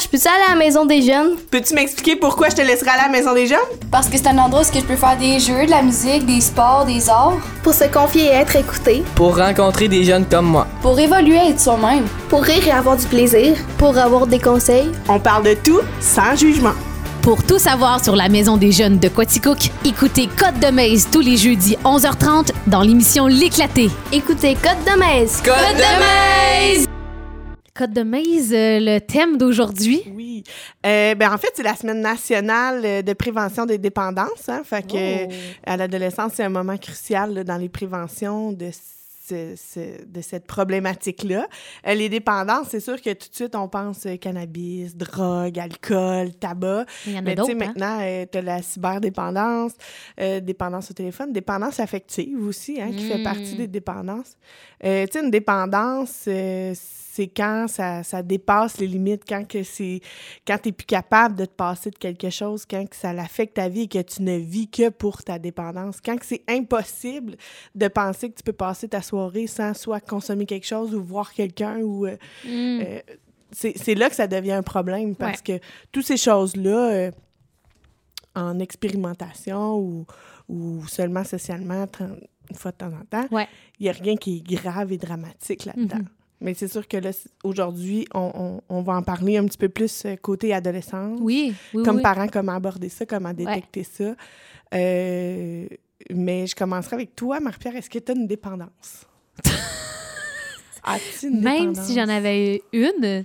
je peux-tu aller à la maison des jeunes? Peux-tu m'expliquer pourquoi je te laisserai aller à la maison des jeunes? Parce que c'est un endroit où je peux faire des jeux, de la musique, des sports, des arts. Pour se confier et être écouté. Pour rencontrer des jeunes comme moi. Pour évoluer et être soi-même. Pour rire et avoir du plaisir. Pour avoir des conseils. On parle de tout sans jugement. Pour tout savoir sur la Maison des Jeunes de Quaticook, écoutez Côte de Maze tous les jeudis 11h30 dans l'émission L'éclaté. Écoutez Côte de Maze. Côte de Maze! Côte de Maze, euh, le thème d'aujourd'hui. Oui. Euh, ben, en fait, c'est la semaine nationale euh, de prévention des dépendances. Hein, fait que, Oh. à l'adolescence, c'est un moment crucial là, dans les préventions de, ce- ce- de cette problématique-là. Les dépendances, c'est sûr que tout de suite, on pense cannabis, drogue, alcool, tabac. Il y en a Mais tu sais, d'autres. hein? maintenant, tu as la cyberdépendance, euh, dépendance au téléphone, dépendance affective aussi, hein, qui fait Mm. partie des dépendances. Euh, tu sais, une dépendance, euh, c'est quand ça, ça dépasse les limites, quand que c'est quand tu n'es plus capable de te passer de quelque chose, quand que ça l'affecte ta vie et que tu ne vis que pour ta dépendance, quand que c'est impossible de penser que tu peux passer ta soirée sans soit consommer quelque chose ou voir quelqu'un ou... euh, Mm. euh, c'est c'est là que ça devient un problème parce que toutes ces choses-là, euh, en expérimentation ou, ou seulement socialement, une fois de temps en temps, il Ouais. n'y a rien qui est grave et dramatique là-dedans. Mhm. Mais c'est sûr que là, aujourd'hui, on, on- on va en parler un petit peu plus euh, côté adolescence. Oui, oui, Comme oui. parents, comment aborder ça, comment détecter ça. Euh, mais je commencerai avec toi, Marie-Pierre. Est-ce que tu as une dépendance? As-tu une Même dépendance? si j'en avais une,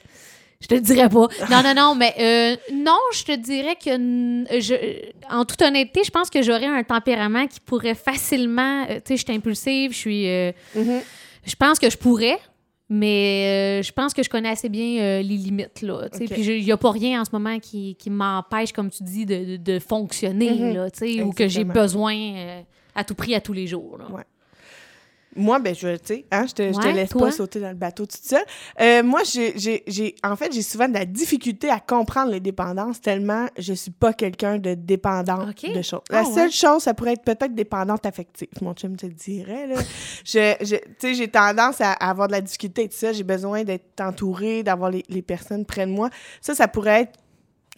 je te dirais pas. Non, non, non, mais euh, non, je te dirais que, je, en toute honnêteté, je pense que j'aurais un tempérament qui pourrait facilement. tu sais, je suis impulsive, je suis. euh, Mhm. je pense que je pourrais. Mais euh, je pense que je connais assez bien euh, les limites, là. tu sais. Ok. Puis il n'y a pas rien en ce moment qui, qui m'empêche, comme tu dis, de, de- de fonctionner, Mhm. là, ou que j'ai besoin euh, à tout prix à tous les jours. là. Ouais. Moi, ben, je, hein, je te, je te laisse toi? pas sauter dans le bateau toute seule. Euh, moi, j'ai, j'ai, j'ai- en fait, j'ai souvent de la difficulté à comprendre les dépendances tellement je suis pas quelqu'un de dépendant de choses. Ah La ouais? seule chose, ça pourrait être peut-être dépendante affective. Mon chum te le dirait, là. je, je- tu sais, j'ai tendance à, à avoir de la difficulté avec ça. J'ai besoin d'être entourée, d'avoir les, les personnes près de moi. Ça, ça pourrait être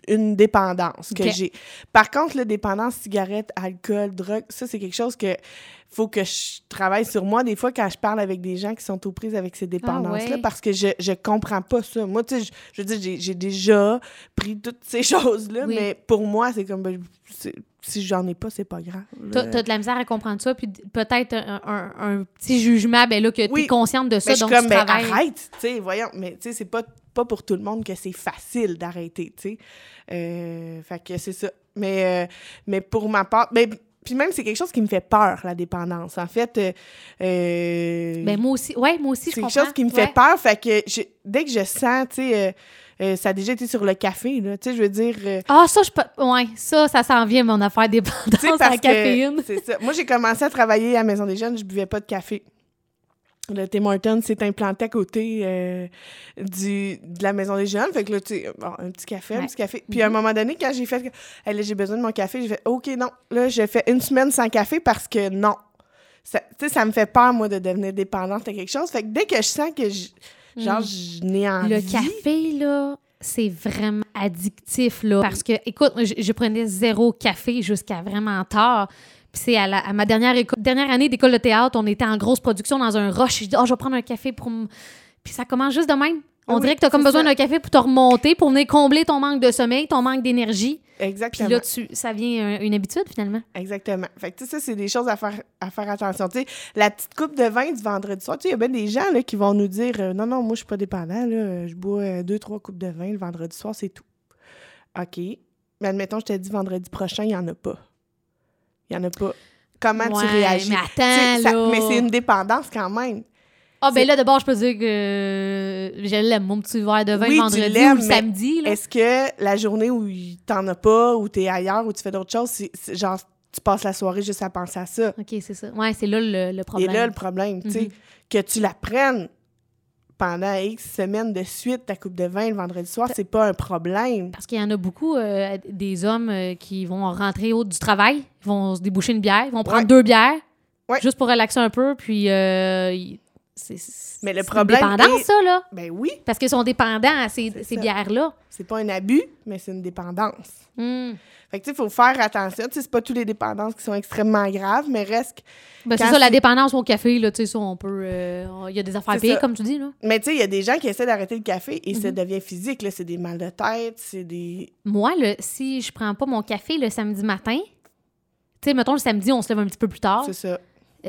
une dépendance que j'ai. Par contre, la dépendance cigarette, alcool, drogue, ça, c'est quelque chose que faut que je travaille sur moi des fois quand je parle avec des gens qui sont aux prises avec ces dépendances-là ouais. parce que je, je comprends pas ça. Moi, tu sais, je, je veux dire, j'ai- déjà pris toutes ces choses-là, Oui. mais pour moi, c'est comme, ben, si j'en ai pas, c'est pas grave. T'as t'as de la misère à comprendre ça, puis peut-être un, un- un petit jugement, ben là, que Oui. t'es consciente de ça, Mais je donc suis comme, tu ben, travailles. arrête, tu sais, voyons. Mais, tu sais, c'est pas, pas pour tout le monde que c'est facile d'arrêter, tu sais. Euh, fait que c'est ça. Mais, euh, mais pour ma part, ben, puis même, c'est quelque chose qui me fait peur, la dépendance. En fait, euh, euh, Ben moi aussi, ouais, moi aussi, c'est je quelque comprends. chose qui me Ouais. fait peur. Fait que je- dès que je sens, tu sais, euh, ça a déjà été sur le café, là, tu sais, je veux dire... euh, Ah, ça, je peux. Ouais, ça, ça s'en vient, mon affaire dépendance à la caféine. c'est ça. Moi, j'ai commencé à travailler à la Maison des Jeunes, je buvais pas de café. Le Tim Hortons s'est implanté à côté euh, du, de la Maison des Jeunes. Fait que là, tu sais, bon, un petit café, un Ouais. petit café. Puis à un moment donné, quand j'ai fait, hey, j'ai besoin de mon café, j'ai fait, OK, non. Là, j'ai fait une semaine sans café parce que non. Tu sais, ça me fait peur, moi, de devenir dépendante à quelque chose. Fait que dès que je sens que, je, genre, je n'ai envie... Le café, là, c'est vraiment addictif, là. Parce que, écoute, je, je prenais zéro café jusqu'à vraiment tard. Puis c'est à, ma dernière, dernière année d'école de théâtre, on était en grosse production dans un rush. J'ai dit, oh, je vais prendre un café pour me. Puis ça commence juste de même. On Oui, dirait que tu as comme besoin d'un café pour te remonter, pour venir combler ton manque de sommeil, ton manque d'énergie. Puis Exactement. là, tu, ça vient un- une habitude, finalement. Exactement. Fait que, tu sais, ça, c'est des choses à faire, à faire attention. Tu sais, la petite coupe de vin du vendredi soir, tu sais, il y a bien des gens là, qui vont nous dire euh, Non, non, moi, je suis pas dépendant, là, je bois euh, deux, trois coupes de vin le vendredi soir, c'est tout. OK. Mais admettons, je te dis vendredi prochain, il n'y en a pas. Il n'y en a pas. Comment tu réagis? mais ça- c'est une dépendance quand même. Ah, ben là, d'abord, je peux dire que euh, je l'aime, mon petit verre de vin Oui, vendredi ou le samedi. Est-ce que la journée où t'en as pas, ou tu es ailleurs, ou tu fais d'autres choses, genre, tu passes la soirée juste à penser à ça? OK, c'est ça. Ouais, c'est là le, le problème. Et là, le problème, tu sais, Mhm. que tu la prennes pendant X semaines de suite, ta coupe de vin le vendredi soir, c'est pas un problème. Parce qu'il y en a beaucoup, euh, des hommes euh, qui vont rentrer au du travail, ils vont se déboucher une bière, ils vont prendre Ouais. deux bières, Ouais. juste pour relaxer un peu, puis euh, ils- c'est Mais le problème une dépendance, est- ça, là. Ben oui, Parce qu'ils sont dépendants à ces, ces bières-là. c'est pas un abus, mais c'est une dépendance. Hmm. Fait que, tu sais, il faut faire attention. Tu sais, c'est pas toutes les dépendances qui sont extrêmement graves, mais reste. Ben, c'est ça, la dépendance au café, là, tu sais, ça, on peut... euh, Il y a des affaires payées, ça. comme tu dis, là. Mais tu sais, il y a des gens qui essaient d'arrêter le café et ça Mhm. devient physique. Là, c'est des mal de tête, c'est des. Moi, si je prends pas mon café le samedi matin, tu sais, mettons, le samedi, on se lève un petit peu plus tard, C'est ça. euh,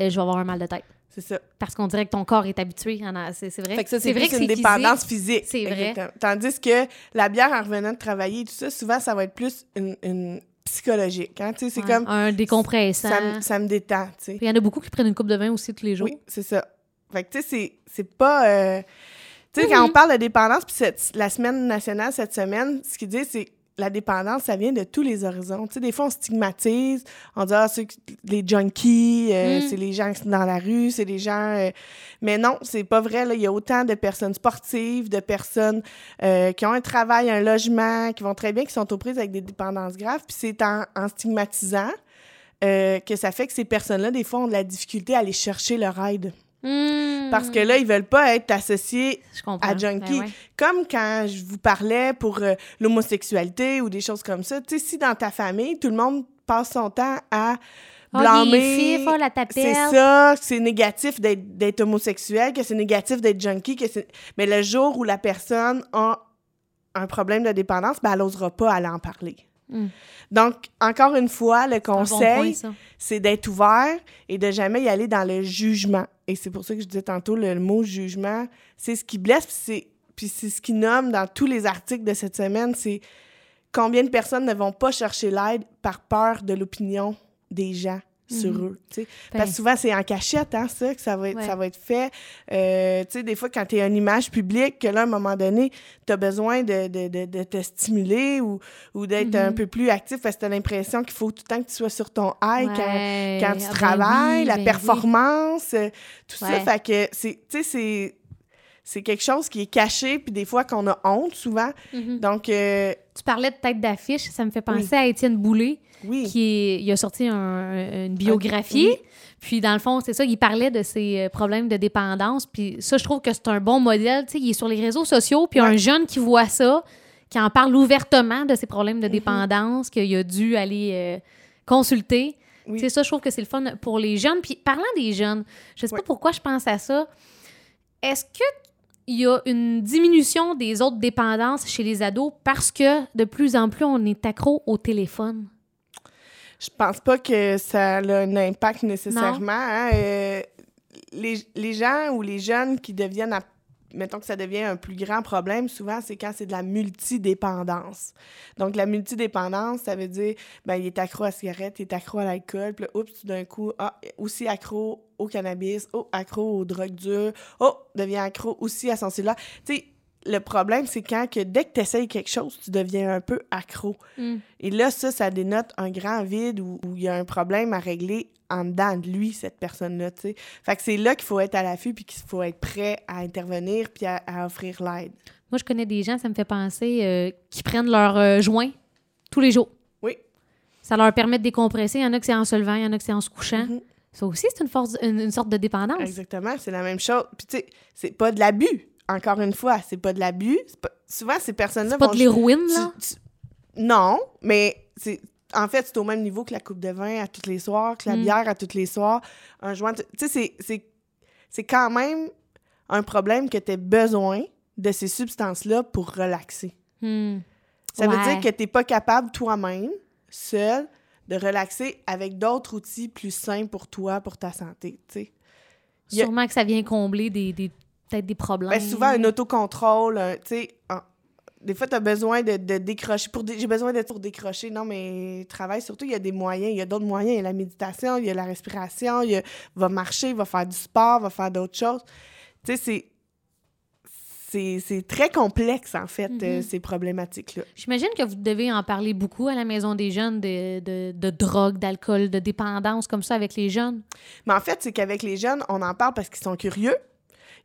je vais avoir un mal de tête. C'est ça. Parce qu'on dirait que ton corps est habitué. C'est vrai. Fait que ça, c'est vrai que une dépendance physique. C'est vrai. Tandis que la bière, en revenant de travailler et tout ça, souvent, ça va être plus une, une psychologique. Hein? C'est Ouais, comme. Un décompressant. Ça, me- ça me détend, tu sais. Puis Il y en a beaucoup qui prennent une coupe de vin aussi tous les jours. Oui, c'est ça. Fait que, tu sais, c'est- pas. euh, Tu sais, quand on parle de dépendance, puis cette- la semaine nationale cette semaine, ce qu'ils disent, c'est la dépendance, ça vient de tous les horizons. Tu sais, des fois, on stigmatise, on dit, ah, qui- les junkies, euh, Mm. c'est les gens qui sont dans la rue, c'est les gens. euh, Mais non, c'est pas vrai. Là. Il y a autant de personnes sportives, de personnes euh, qui ont un travail, un logement, qui vont très bien, qui sont aux prises avec des dépendances graves. Puis c'est en, en stigmatisant euh, que ça fait que ces personnes-là, des fois, ont de la difficulté à aller chercher leur aide. Hmm. Parce que là, ils veulent pas être associés à junkie. Ben ouais. comme quand je vous parlais pour euh, l'homosexualité ou des choses comme ça. Tu sais, si dans ta famille, tout le monde passe son temps à Ah, blâmer... oh, c'est ça, c'est négatif d'être homosexuel, que c'est négatif d'être junkie, que. Mais le jour où la personne a un problème de dépendance, ben, elle n'osera pas aller en parler. Mm. Donc, encore une fois, le bon conseil, c'est d'être ouvert et de jamais y aller dans le jugement. Et c'est pour ça que je disais tantôt, le, mot jugement, c'est ce qui blesse, puis c'est ce qui nomme dans tous les articles de cette semaine, c'est combien de personnes ne vont pas chercher l'aide par peur de l'opinion des gens sur eux. tu sais. Ben, Parce que souvent, c'est en cachette, hein, ça, que ça va être, Ouais. ça va être fait. Euh, tu sais, des fois, quand tu es une image publique, que là, à un moment donné, tu as besoin de, de, de, de te stimuler ou, ou d'être un Mhm. peu plus actif parce que tu as l'impression qu'il faut tout le temps que tu sois sur ton high quand, Ouais. quand tu Ah ben travailles, oui, la ben performance, euh, tout ça. Fait que c'est, tu sais, c'est, c'est quelque chose qui est caché, puis des fois qu'on a honte souvent. Mhm. Donc, euh, Tu parlais de tête d'affiche, ça me fait penser Oui. à Étienne Boulay, oui. qui est, il a sorti un- une biographie. Oui. Puis dans le fond, c'est ça, il parlait de ses euh, problèmes de dépendance. Puis ça, je trouve que c'est un bon modèle. Tu sais, il est sur les réseaux sociaux, puis Ouais. un jeune qui voit ça, qui en parle ouvertement de ses problèmes de Mhm. dépendance, qu'il a dû aller euh, consulter. Sais, ça, je trouve que c'est le fun pour les jeunes. Puis parlant des jeunes, je sais Ouais. pas pourquoi je pense à ça. Est-ce que il y a une diminution des autres dépendances chez les ados parce que de plus en plus on est accro au téléphone? Je pense pas que ça a un impact nécessairement. hein. Euh, les, les gens ou les jeunes qui deviennent, à- mettons que ça devient un plus grand problème, souvent, c'est quand c'est de la multidépendance. Donc, la multidépendance, ça veut dire, ben, il est accro à la cigarette, il est accro à l'alcool, puis oups, tout d'un coup, ah, aussi accro au cannabis, oh, accro aux drogues dures, oh, devient accro aussi à son cellulaire. Tu sais, le problème, c'est quand que dès que tu essayes quelque chose, tu deviens un peu accro. Et là, ça, ça dénote un grand vide où il y a un problème à régler en dedans de lui, cette personne-là, tu sais. Fait que c'est là qu'il faut être à l'affût puis qu'il faut être prêt à intervenir puis à, à offrir l'aide. Moi, je connais des gens, ça me fait penser, euh, qui prennent leur euh, joint tous les jours. Oui. Ça leur permet de décompresser. Il y en a que c'est en se levant, il y en a que c'est en se couchant. Mhm. Ça aussi, c'est une, force, une, une sorte de dépendance. Exactement, c'est la même chose. Puis tu sais, c'est pas de l'abus. Encore une fois, c'est pas de l'abus. Pas- Souvent, ces personnes-là C'est pas de l'héroïne, là? tu- Non, mais c'est en fait, c'est au même niveau que la coupe de vin à tous les soirs, que la Mm. bière à tous les soirs, un joint. Tu sais, c'est- quand même un problème que tu as besoin de ces substances-là pour relaxer. Hmm. Ça veut dire que tu n'es pas capable toi-même, seul, de relaxer avec d'autres outils plus sains pour toi, pour ta santé. tu sais. A- Sûrement que ça vient combler des, des- peut-être des problèmes. Ben, souvent, un autocontrôle, un- tu sais, des fois, tu as besoin de, de décrocher. Pour dé- J'ai besoin d'être pour décrocher. Non, mais travail, surtout, il y a des moyens. Il y a d'autres moyens. Il y a la méditation, il y a la respiration, il y a- va marcher, va faire du sport, va faire d'autres choses. Tu sais, c'est. C'est très complexe, en fait, euh, Mhm. ces problématiques-là. J'imagine que vous devez en parler beaucoup à la maison des jeunes de, de, de drogue, d'alcool, de dépendance comme ça avec les jeunes. Mais en fait, c'est qu'avec les jeunes, on en parle parce qu'ils sont curieux.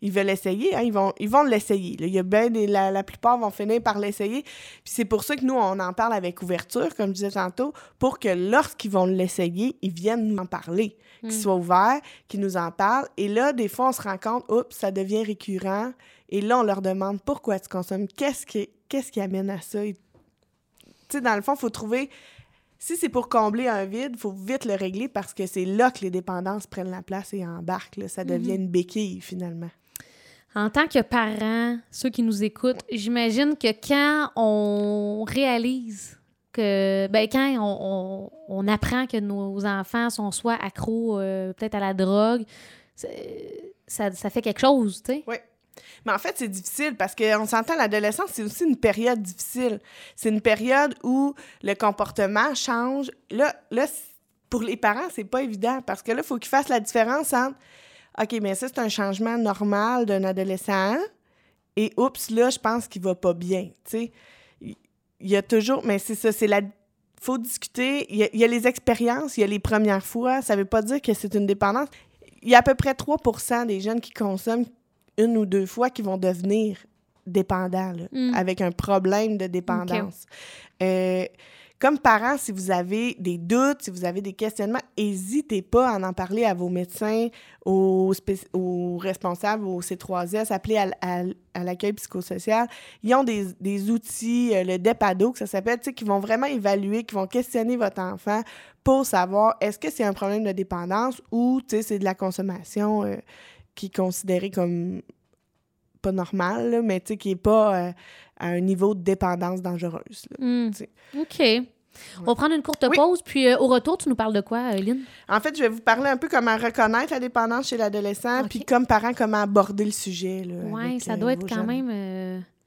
Ils veulent essayer, hein, ils vont ils vont l'essayer. Il y a des- la, la plupart vont finir par l'essayer. Puis c'est pour ça que nous, on en parle avec ouverture, comme je disais tantôt, pour que lorsqu'ils vont l'essayer, ils viennent nous en parler, qu'ils soient ouverts, qu'ils nous en parlent. Et là, des fois, on se rend compte, oups, ça devient récurrent. Et là, on leur demande pourquoi tu consommes, qu'est-ce qui, qu'est-ce qui amène à ça? Tu sais, dans le fond, il faut trouver. Si c'est pour combler un vide, il faut vite le régler parce que c'est là que les dépendances prennent la place et embarquent. là. Ça devient une béquille, finalement. En tant que parents, ceux qui nous écoutent, j'imagine que quand on réalise que, ben, quand on, apprend que nos enfants sont soit accros euh, peut-être à la drogue, ça, fait quelque chose, tu sais. Mais en fait, c'est difficile parce qu'on s'entend, l'adolescence, c'est aussi une période difficile. C'est une période où le comportement change. Là, là pour les parents, c'est pas évident parce que là, il faut qu'ils fassent la différence entre OK, mais ça, c'est un changement normal d'un adolescent et oups, là, je pense qu'il va pas bien. Tu il y a toujours. Mais c'est ça, c'est la. faut discuter. Il y, a, il y a les expériences, il y a les premières fois. Ça veut pas dire que c'est une dépendance. Il y a à peu près 3% des jeunes qui consomment une ou deux fois qui vont devenir dépendants, là, Mm. avec un problème de dépendance. Euh, comme parents, si vous avez des doutes, si vous avez des questionnements, n'hésitez pas à en parler à vos médecins, aux, aux responsables, au C3S, appelez à, à à l'accueil psychosocial. Ils ont des, outils, euh, le DEPADO, que ça s'appelle, qui vont vraiment évaluer, qui vont questionner votre enfant pour savoir est-ce que c'est un problème de dépendance ou, c'est de la consommation euh, qui est considérée comme pas normale, là, mais tu sais, qui n'est pas euh, à un niveau de dépendance dangereuse. là. Hmm. OK. On va prendre une courte Oui. pause, puis euh, au retour, tu nous parles de quoi, euh, Lynn? En fait, je vais vous parler un peu comment reconnaître la dépendance chez l'adolescent, Ok. puis comme parent, comment aborder le sujet. Oui, ça euh, doit être quand jeunes. même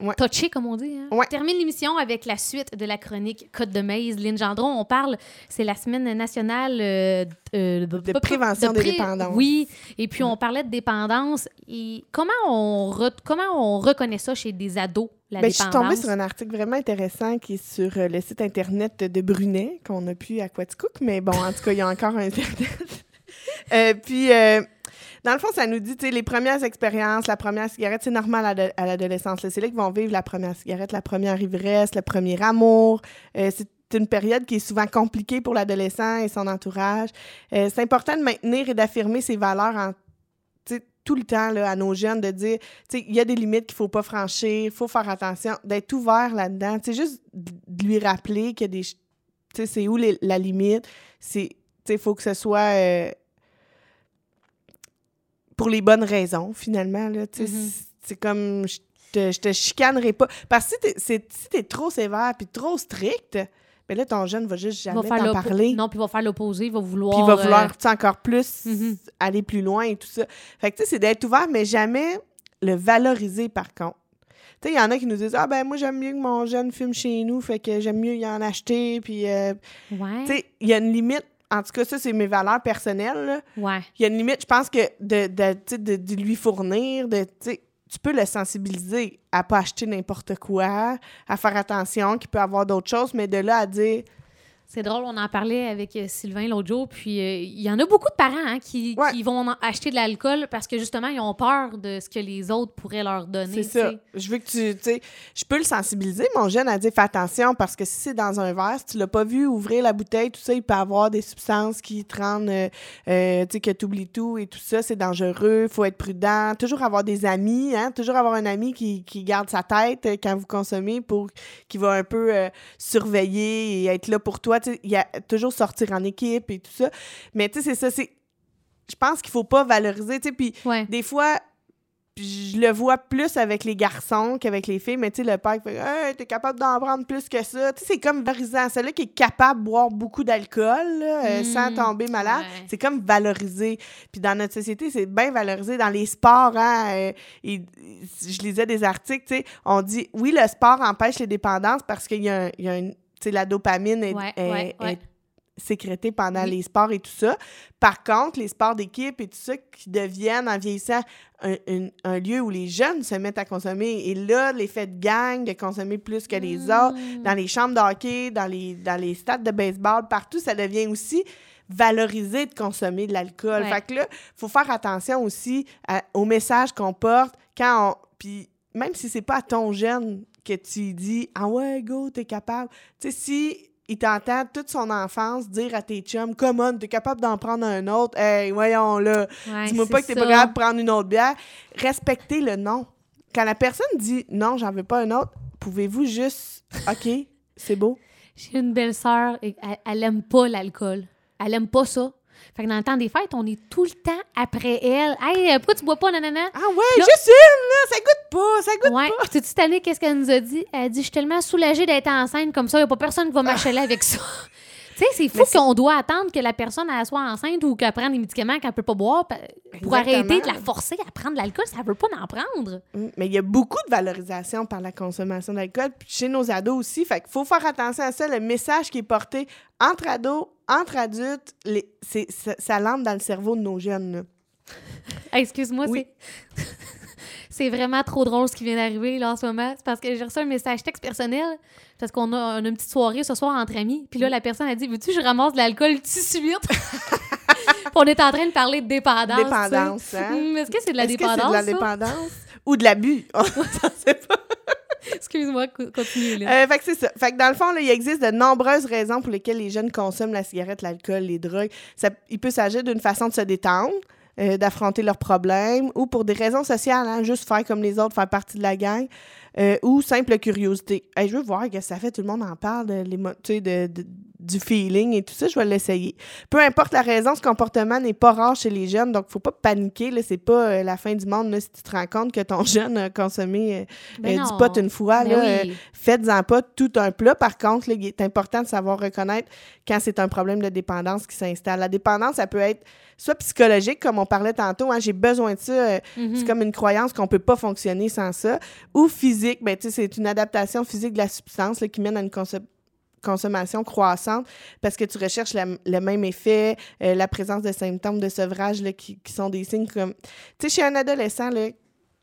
Ouais. touché, comme on dit. Hein? Ouais. On termine l'émission avec la suite de la chronique Côte de Maze. Lynn Gendron, on parle, c'est la semaine nationale euh, euh, De prévention des dépendances. Oui, et puis on parlait de dépendance. Et comment on, re- comment on reconnaît ça chez des ados, la Ben, je suis dépendance? tombée sur un article vraiment intéressant qui est sur euh, le site Internet de Brunet, qu'on a pu à Quaticook, mais bon, en tout cas, il y a encore un Internet. Euh, puis, dans le fond, ça nous dit, tu sais, les premières expériences, la première cigarette, c'est normal à, l'adolescence. C'est là qu'ils vont vivre la première cigarette, la première ivresse, le premier amour. Euh, c'est une période qui est souvent compliquée pour l'adolescent et son entourage. Euh, c'est important de maintenir et d'affirmer ses valeurs en tout le temps là, à nos jeunes de dire, tu sais, il y a des limites qu'il faut pas franchir, il faut faire attention, d'être ouvert là-dedans. C'est juste de lui rappeler qu'il y a des... Tu sais, c'est où la limite. C'est... Tu sais, il faut que ce soit... euh, pour les bonnes raisons, finalement, là. Mhm. c'est- comme... Je te, je te chicanerai pas. Parce que si t'es, si t'es trop sévère puis trop strict, ben là, ton jeune va juste jamais t'en parler. Non, puis il va faire l'opposé, il va vouloir... Puis il va euh, vouloir encore plus Mhm. aller plus loin et tout ça. Fait que tu sais, c'est d'être ouvert, mais jamais le valoriser par contre. Tu sais, il y en a qui nous disent Ah ben moi j'aime mieux que mon jeune fume chez nous, fait que j'aime mieux y en acheter. Puis euh, ouais, tu sais, il y a une limite. En tout cas, ça, c'est mes valeurs personnelles. là. ouais. Il y a une limite, je pense que de, de, de, de lui fournir, de, tu peux le sensibiliser à pas acheter n'importe quoi, à faire attention qu'il peut avoir d'autres choses, mais de là à dire C'est drôle, on en parlait avec euh, Sylvain l'autre jour, puis euh, il y en a beaucoup de parents hein, qui, Ouais. qui vont acheter de l'alcool parce que justement, ils ont peur de ce que les autres pourraient leur donner. C'est ça. Je veux que tu, tu sais, je peux le sensibiliser, mon jeune, à dire fais attention parce que si c'est dans un verre, si tu l'as pas vu ouvrir la bouteille, tout ça, il peut avoir des substances qui te rendent, euh, euh, tu sais, que tu oublies tout et tout ça, c'est dangereux, faut être prudent. Toujours avoir des amis, hein, toujours avoir un ami qui, qui garde sa tête quand vous consommez pour, qui va un peu surveiller et être là pour toi. Il y a toujours sortir en équipe et tout ça. Mais tu sais, c'est ça, c'est. Je pense qu'il faut pas valoriser, tu sais, puis Ouais. des fois, je le vois plus avec les garçons qu'avec les filles, mais tu sais, le père fait Hey, t'es capable d'en prendre plus que ça. Tu sais, c'est comme valorisant. Celui qui est capable de boire beaucoup d'alcool euh, Mm, sans tomber malade, ouais. c'est comme valorisé. Puis dans notre société, c'est bien valorisé. Dans les sports, hein, euh, et- je lisais des articles, tu sais, on dit oui, le sport empêche les dépendances parce qu'il y a, un- il y a une. La dopamine est, Ouais, est- ouais, ouais. est sécrétée pendant Oui. les sports et tout ça. Par contre, les sports d'équipe et tout ça qui deviennent, en vieillissant, un, un- un lieu où les jeunes se mettent à consommer. Et là, l'effet de gang, de consommer plus que les autres, Mm. dans les chambres de hockey, dans les, dans les stades de baseball, partout, ça devient aussi valorisé de consommer de l'alcool. Ouais. Fait que là, faut faire attention aussi à- au message qu'on porte quand on. Puis même si c'est pas à ton jeune que tu dis Ah ouais, go, t'es capable. Tu sais, si il t'entend toute son enfance dire à tes chums Come on, t'es capable d'en prendre un autre. Hey, voyons là. Ouais, Dis-moi pas que t'es pas capable de prendre une autre bière. Respectez le non. Quand la personne dit non, j'en veux pas un autre, pouvez-vous juste OK, c'est beau. J'ai une belle-sœur, et elle, elle aime pas l'alcool. Elle aime pas ça. Fait que dans le temps des fêtes, on est tout le temps après elle. Hey, pourquoi tu bois pas, nanana? Ah ouais, Là- juste une, là, ça goûte pas, ça goûte Ouais. Puis tu cette année, qu'est-ce qu'elle nous a dit? Elle a dit Je suis tellement soulagée d'être enceinte comme ça, il n'y a pas personne qui va m'acheler avec ça. Tu sais, c'est fou qu'on doit attendre que la personne elle soit enceinte ou qu'elle prenne des médicaments qu'elle peut pas boire pour Exactement. arrêter de la forcer à prendre de l'alcool. Ça veut pas en prendre. Mm, Mais il y a beaucoup de valorisation par la consommation d'alcool, chez nos ados aussi. Fait qu'il faut faire attention à ça. Le message qui est porté entre ados, entre adultes, les, ça, ça l'entre dans le cerveau de nos jeunes. Excuse-moi, Oui. c'est. C'est vraiment trop drôle ce qui vient d'arriver là en ce moment. C'est parce que j'ai reçu un message texte personnel parce qu'on a, une petite soirée ce soir entre amis. Puis là, la personne a dit Veux-tu que je ramasse de l'alcool tout de suite? Puis on est en train de parler de dépendance. Dépendance, hein? Hum, Est-ce que c'est de la Est-ce que dépendance? c'est de la dépendance? Ou de l'abus? On s'en sait pas. Excuse-moi, co- continue là. Euh, fait que c'est ça. Fait que dans le fond, là, il existe de nombreuses raisons pour lesquelles les jeunes consomment la cigarette, l'alcool, les drogues. Ça, il peut s'agir d'une façon de se détendre, euh, d'affronter leurs problèmes, ou pour des raisons sociales, hein, juste faire comme les autres, faire partie de la gang, euh, ou simple curiosité. Je veux voir que ça fait, tout le monde en parle, de- du feeling et tout ça, je vais l'essayer. Peu importe la raison, ce comportement n'est pas rare chez les jeunes, donc faut pas paniquer, là, c'est pas euh, la fin du monde là, si tu te rends compte que ton jeune a consommé euh, Ben euh, du pot une fois. Ben là, oui. faites-en pas tout un plat. Par contre, là, il est important de savoir reconnaître quand c'est un problème de dépendance qui s'installe. La dépendance, ça peut être soit psychologique, comme on parlait tantôt, hein, j'ai besoin de ça, Mhm. c'est comme une croyance qu'on peut pas fonctionner sans ça, ou physique, ben, tu sais, c'est une adaptation physique de la substance là, qui mène à une conso- consommation croissante parce que tu recherches la- le même effet, euh, la présence de symptômes de sevrage là, qui, qui sont des signes comme... Tu sais, chez un adolescent, là,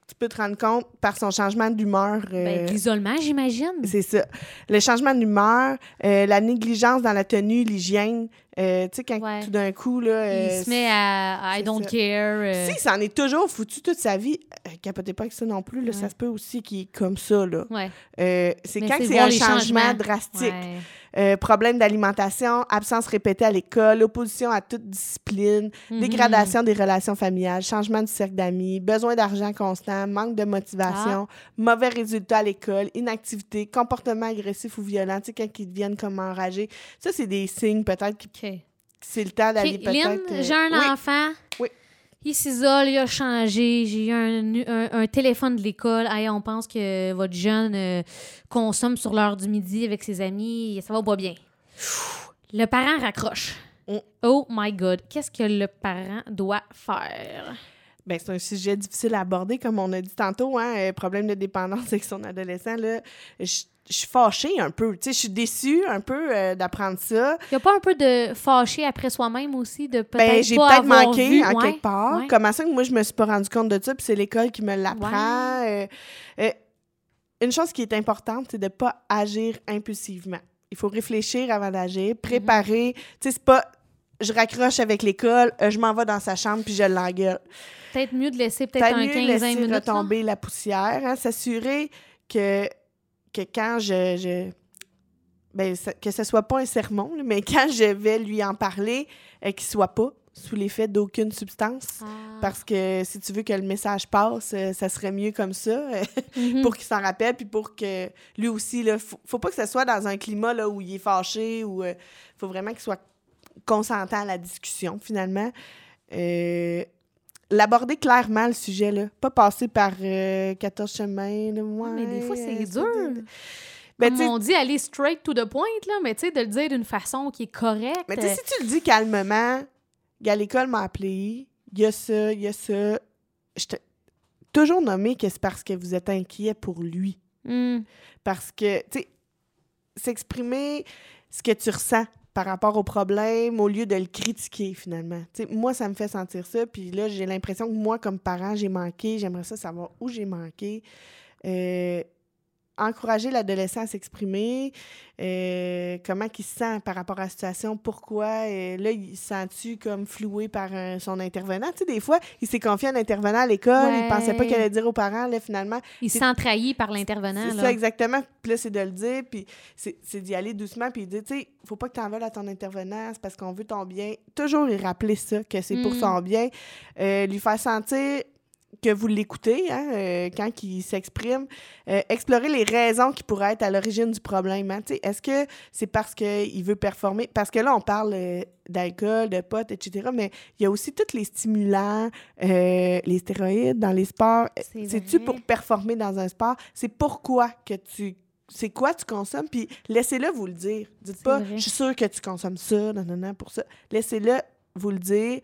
tu peux te rendre compte par son changement d'humeur. Ben, euh, de l'isolement, j'imagine. c'est ça. Le changement d'humeur, euh, la négligence dans la tenue, l'hygiène. Euh, tu sais, quand Ouais. tout d'un coup, là. euh, Il se met à I don't ça. care. euh, Si, ça en est toujours foutu toute sa vie. Euh, capotez pas avec ça non plus. Là, Ça Ouais. se peut aussi qu'il est comme ça. Là. Ouais. Euh, c'est quand c'est un changement drastique. Euh, problème d'alimentation, absence répétée à l'école, opposition à toute discipline, Mhm. dégradation des relations familiales, changement du cercle d'amis, besoin d'argent constant, manque de motivation, Ah. mauvais résultats à l'école, inactivité, comportement agressif ou violent, tu sais, quand ils deviennent comme enragés. Ça, c'est des signes peut-être OK. C'est le temps d'aller peut-être... Euh, j'ai un oui. enfant. Oui. Il s'isole, il a changé. J'ai eu un, nu- un- un téléphone de l'école. Hey, on pense que votre jeune euh, consomme sur l'heure du midi avec ses amis. Ça va pas bien. Le parent raccroche. Mm. Oh my God. Qu'est-ce que le parent doit faire? Ben, c'est un sujet difficile à aborder, comme on a dit tantôt, hein, euh, problème de dépendance avec son adolescent, là. Je je suis fâchée un peu, tu sais, je suis déçue un peu euh, d'apprendre ça. Il n'y a pas un peu de fâché après soi-même aussi, de peut-être Ben, j'ai peut-être manqué vu- en Ouais, quelque part. ouais. Comment ça que moi, je me suis pas rendu compte de ça, puis c'est l'école qui me l'apprend. Euh, euh, une chose qui est importante, c'est de pas agir impulsivement. Il faut réfléchir avant d'agir, préparer. Tu sais, c'est pas je raccroche avec l'école, euh, je m'en vais dans sa chambre puis je l'engueule. Peut-être mieux de laisser peut-être un mieux 15-20 laisser minutes. là. retomber la poussière, hein, s'assurer que, que quand je... je ben, que ce soit pas un sermon, là, mais quand je vais lui en parler, euh, qu'il soit pas sous l'effet d'aucune substance. Ah. Parce que si tu veux que le message passe, euh, ça serait mieux comme ça, euh, Mhm. pour qu'il s'en rappelle, puis pour que lui aussi, là, faut, faut pas que ce soit dans un climat là, où il est fâché, ou euh, faut vraiment qu'il soit consentant à la discussion, finalement. Euh, L'aborder clairement, le sujet, là. Pas passer par euh, 14 chemins, là, ouais, mais des fois, c'est euh, dur. Ben, Comme on dit, aller straight to the point, là, mais tu sais, de le dire d'une façon qui est correcte. Mais tu sais, si tu le dis calmement, gars, l'école m'a appelé, il y a ça, il y a ça. Je t'ai toujours nommé que c'est parce que vous êtes inquiet pour lui. Hmm. Parce que, tu sais, s'exprimer ce que tu ressens par rapport au problème au lieu de le critiquer finalement. Moi, ça me fait sentir ça. Puis là, j'ai l'impression que moi, comme parent, j'ai manqué. J'aimerais ça savoir où j'ai manqué. Euh, encourager l'adolescent à s'exprimer, euh, comment il se sent par rapport à la situation, pourquoi. euh, là, il se sent-tu comme floué par un- son intervenant? Tu sais, des fois, il s'est confié à un intervenant à l'école, il Ouais. pensait pas qu'il allait dire aux parents, là, finalement. Il se sent trahi par l'intervenant. C'est ça, exactement. Puis là, c'est de le dire, puis c'est d'y aller doucement, puis dire, tu sais, faut pas que tu en veuilles à ton intervenant, c'est parce qu'on veut ton bien. Toujours lui rappeler ça, que c'est pour Mm. son bien. Euh, lui faire sentir que vous l'écoutez hein, euh, quand il s'exprime. Euh, explorer les raisons qui pourraient être à l'origine du problème. hein. Tu sais, Est-ce que c'est parce qu'il veut performer? Parce que là, on parle euh, d'alcool, de potes, etc. Mais il y a aussi tous les stimulants, euh, les stéroïdes dans les sports. C'est C'est-tu pour performer dans un sport? C'est pourquoi que tu c'est quoi tu consommes, puis laissez-le vous le dire. Dites pas, je suis sûre que tu consommes ça, non, non, non, pour ça. Laissez-le vous le dire.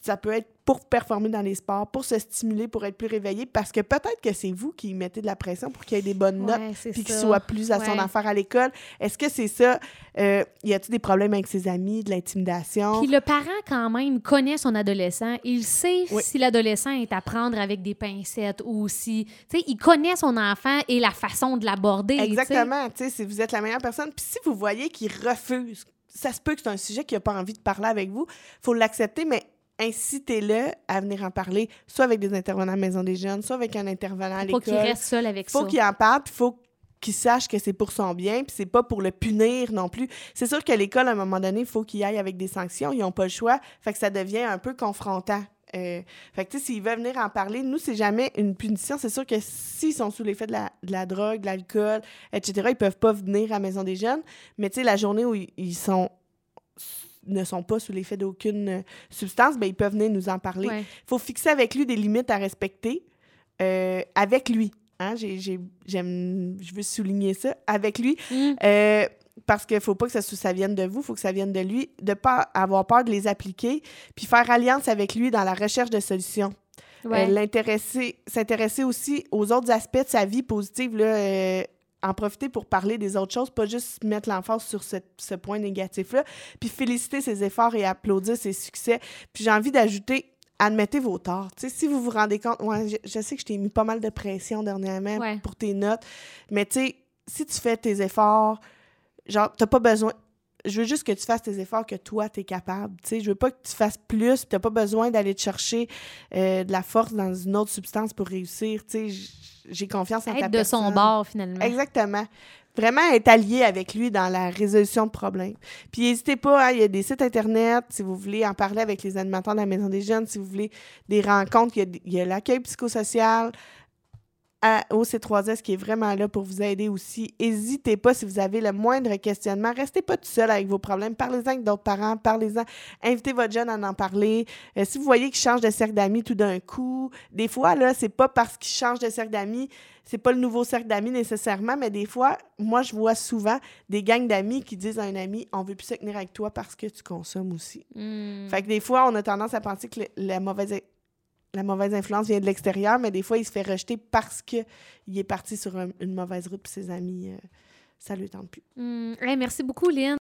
Ça peut être pour performer dans les sports, pour se stimuler, pour être plus réveillé, parce que peut-être que c'est vous qui mettez de la pression pour qu'il ait des bonnes notes, Ouais, puis qu'il soit plus à son affaire à l'école. Est-ce que c'est ça? Euh, y a-t-il des problèmes avec ses amis, de l'intimidation? Puis le parent, quand même, connaît son adolescent. Il sait Oui. si l'adolescent est à prendre avec des pincettes ou si... Tu sais, il connaît son enfant et la façon de l'aborder. Exactement. Tu sais, si vous êtes la meilleure personne, puis si vous voyez qu'il refuse, ça se peut que c'est un sujet qu'il n'a pas envie de parler avec vous, faut l'accepter, mais incitez-le à venir en parler, soit avec des intervenants à la Maison des Jeunes, soit avec un intervenant à Faut l'école. qu'il reste seul avec faut ça. qu'il en parle, puis faut qu'il sache que c'est pour son bien, puis c'est pas pour le punir non plus. C'est sûr qu'à l'école, à un moment donné, il faut qu'il aille avec des sanctions. Ils n'ont pas le choix. Fait que ça devient un peu confrontant. Euh, fait que, tu sais, s'ils veulent venir en parler, nous, c'est jamais une punition. C'est sûr que s'ils sont sous l'effet de la, de la drogue, de l'alcool, etc., ils peuvent pas venir à la Maison des Jeunes. Mais, tu sais, la journée où ils sont ne sont pas sous l'effet d'aucune euh, substance, ben, ils peuvent venir nous en parler. Ouais. faut fixer avec lui des limites à respecter euh, avec lui. Hein? J'ai- j'ai- j'aime, je veux souligner ça. Avec lui. Mm. Euh, parce qu'il ne faut pas que ça, ça vienne de vous, il faut que ça vienne de lui. De ne pas avoir peur de les appliquer, puis faire alliance avec lui dans la recherche de solutions. Ouais. Euh, l'intéresser, s'intéresser aussi aux autres aspects de sa vie positive, là, en profiter pour parler des autres choses, pas juste mettre l'emphase sur ce, ce point négatif-là, puis féliciter ses efforts et applaudir ses succès. Puis j'ai envie d'ajouter, admettez vos torts. Si vous vous rendez compte, ouais, je, je sais que je t'ai mis pas mal de pression dernièrement Ouais. pour tes notes, mais tu sais, si tu fais tes efforts, genre, t'as pas besoin. Je veux juste que tu fasses tes efforts que toi, tu es capable. Tu sais, je veux pas que tu fasses plus. Tu pas besoin d'aller te chercher euh, de la force dans une autre substance pour réussir. Tu sais, j- j'ai confiance en ta Être de son bord, finalement. Exactement. Vraiment être allié avec lui dans la résolution de problèmes. Puis n'hésitez pas, hein, il y a des sites Internet, si vous voulez en parler avec les animateurs de la Maison des Jeunes, si vous voulez des rencontres, il y a l'accueil psychosocial à, au C3S qui est vraiment là pour vous aider aussi. N'hésitez pas si vous avez le moindre questionnement. Restez pas tout seul avec vos problèmes. Parlez-en avec d'autres parents. Parlez-en. Invitez votre jeune à en parler. Euh, si vous voyez qu'il change de cercle d'amis tout d'un coup, des fois, là, c'est pas parce qu'il change de cercle d'amis, c'est pas le nouveau cercle d'amis nécessairement, mais des fois, moi, je vois souvent des gangs d'amis qui disent à un ami On veut plus se tenir avec toi parce que tu consommes aussi. Mm. Fait que des fois, on a tendance à penser que le- la mauvaise, la mauvaise influence vient de l'extérieur, mais des fois, il se fait rejeter parce qu'il est parti sur un- une mauvaise route puis ses amis, euh, ça lui tente plus. Hey, merci beaucoup, Lynn.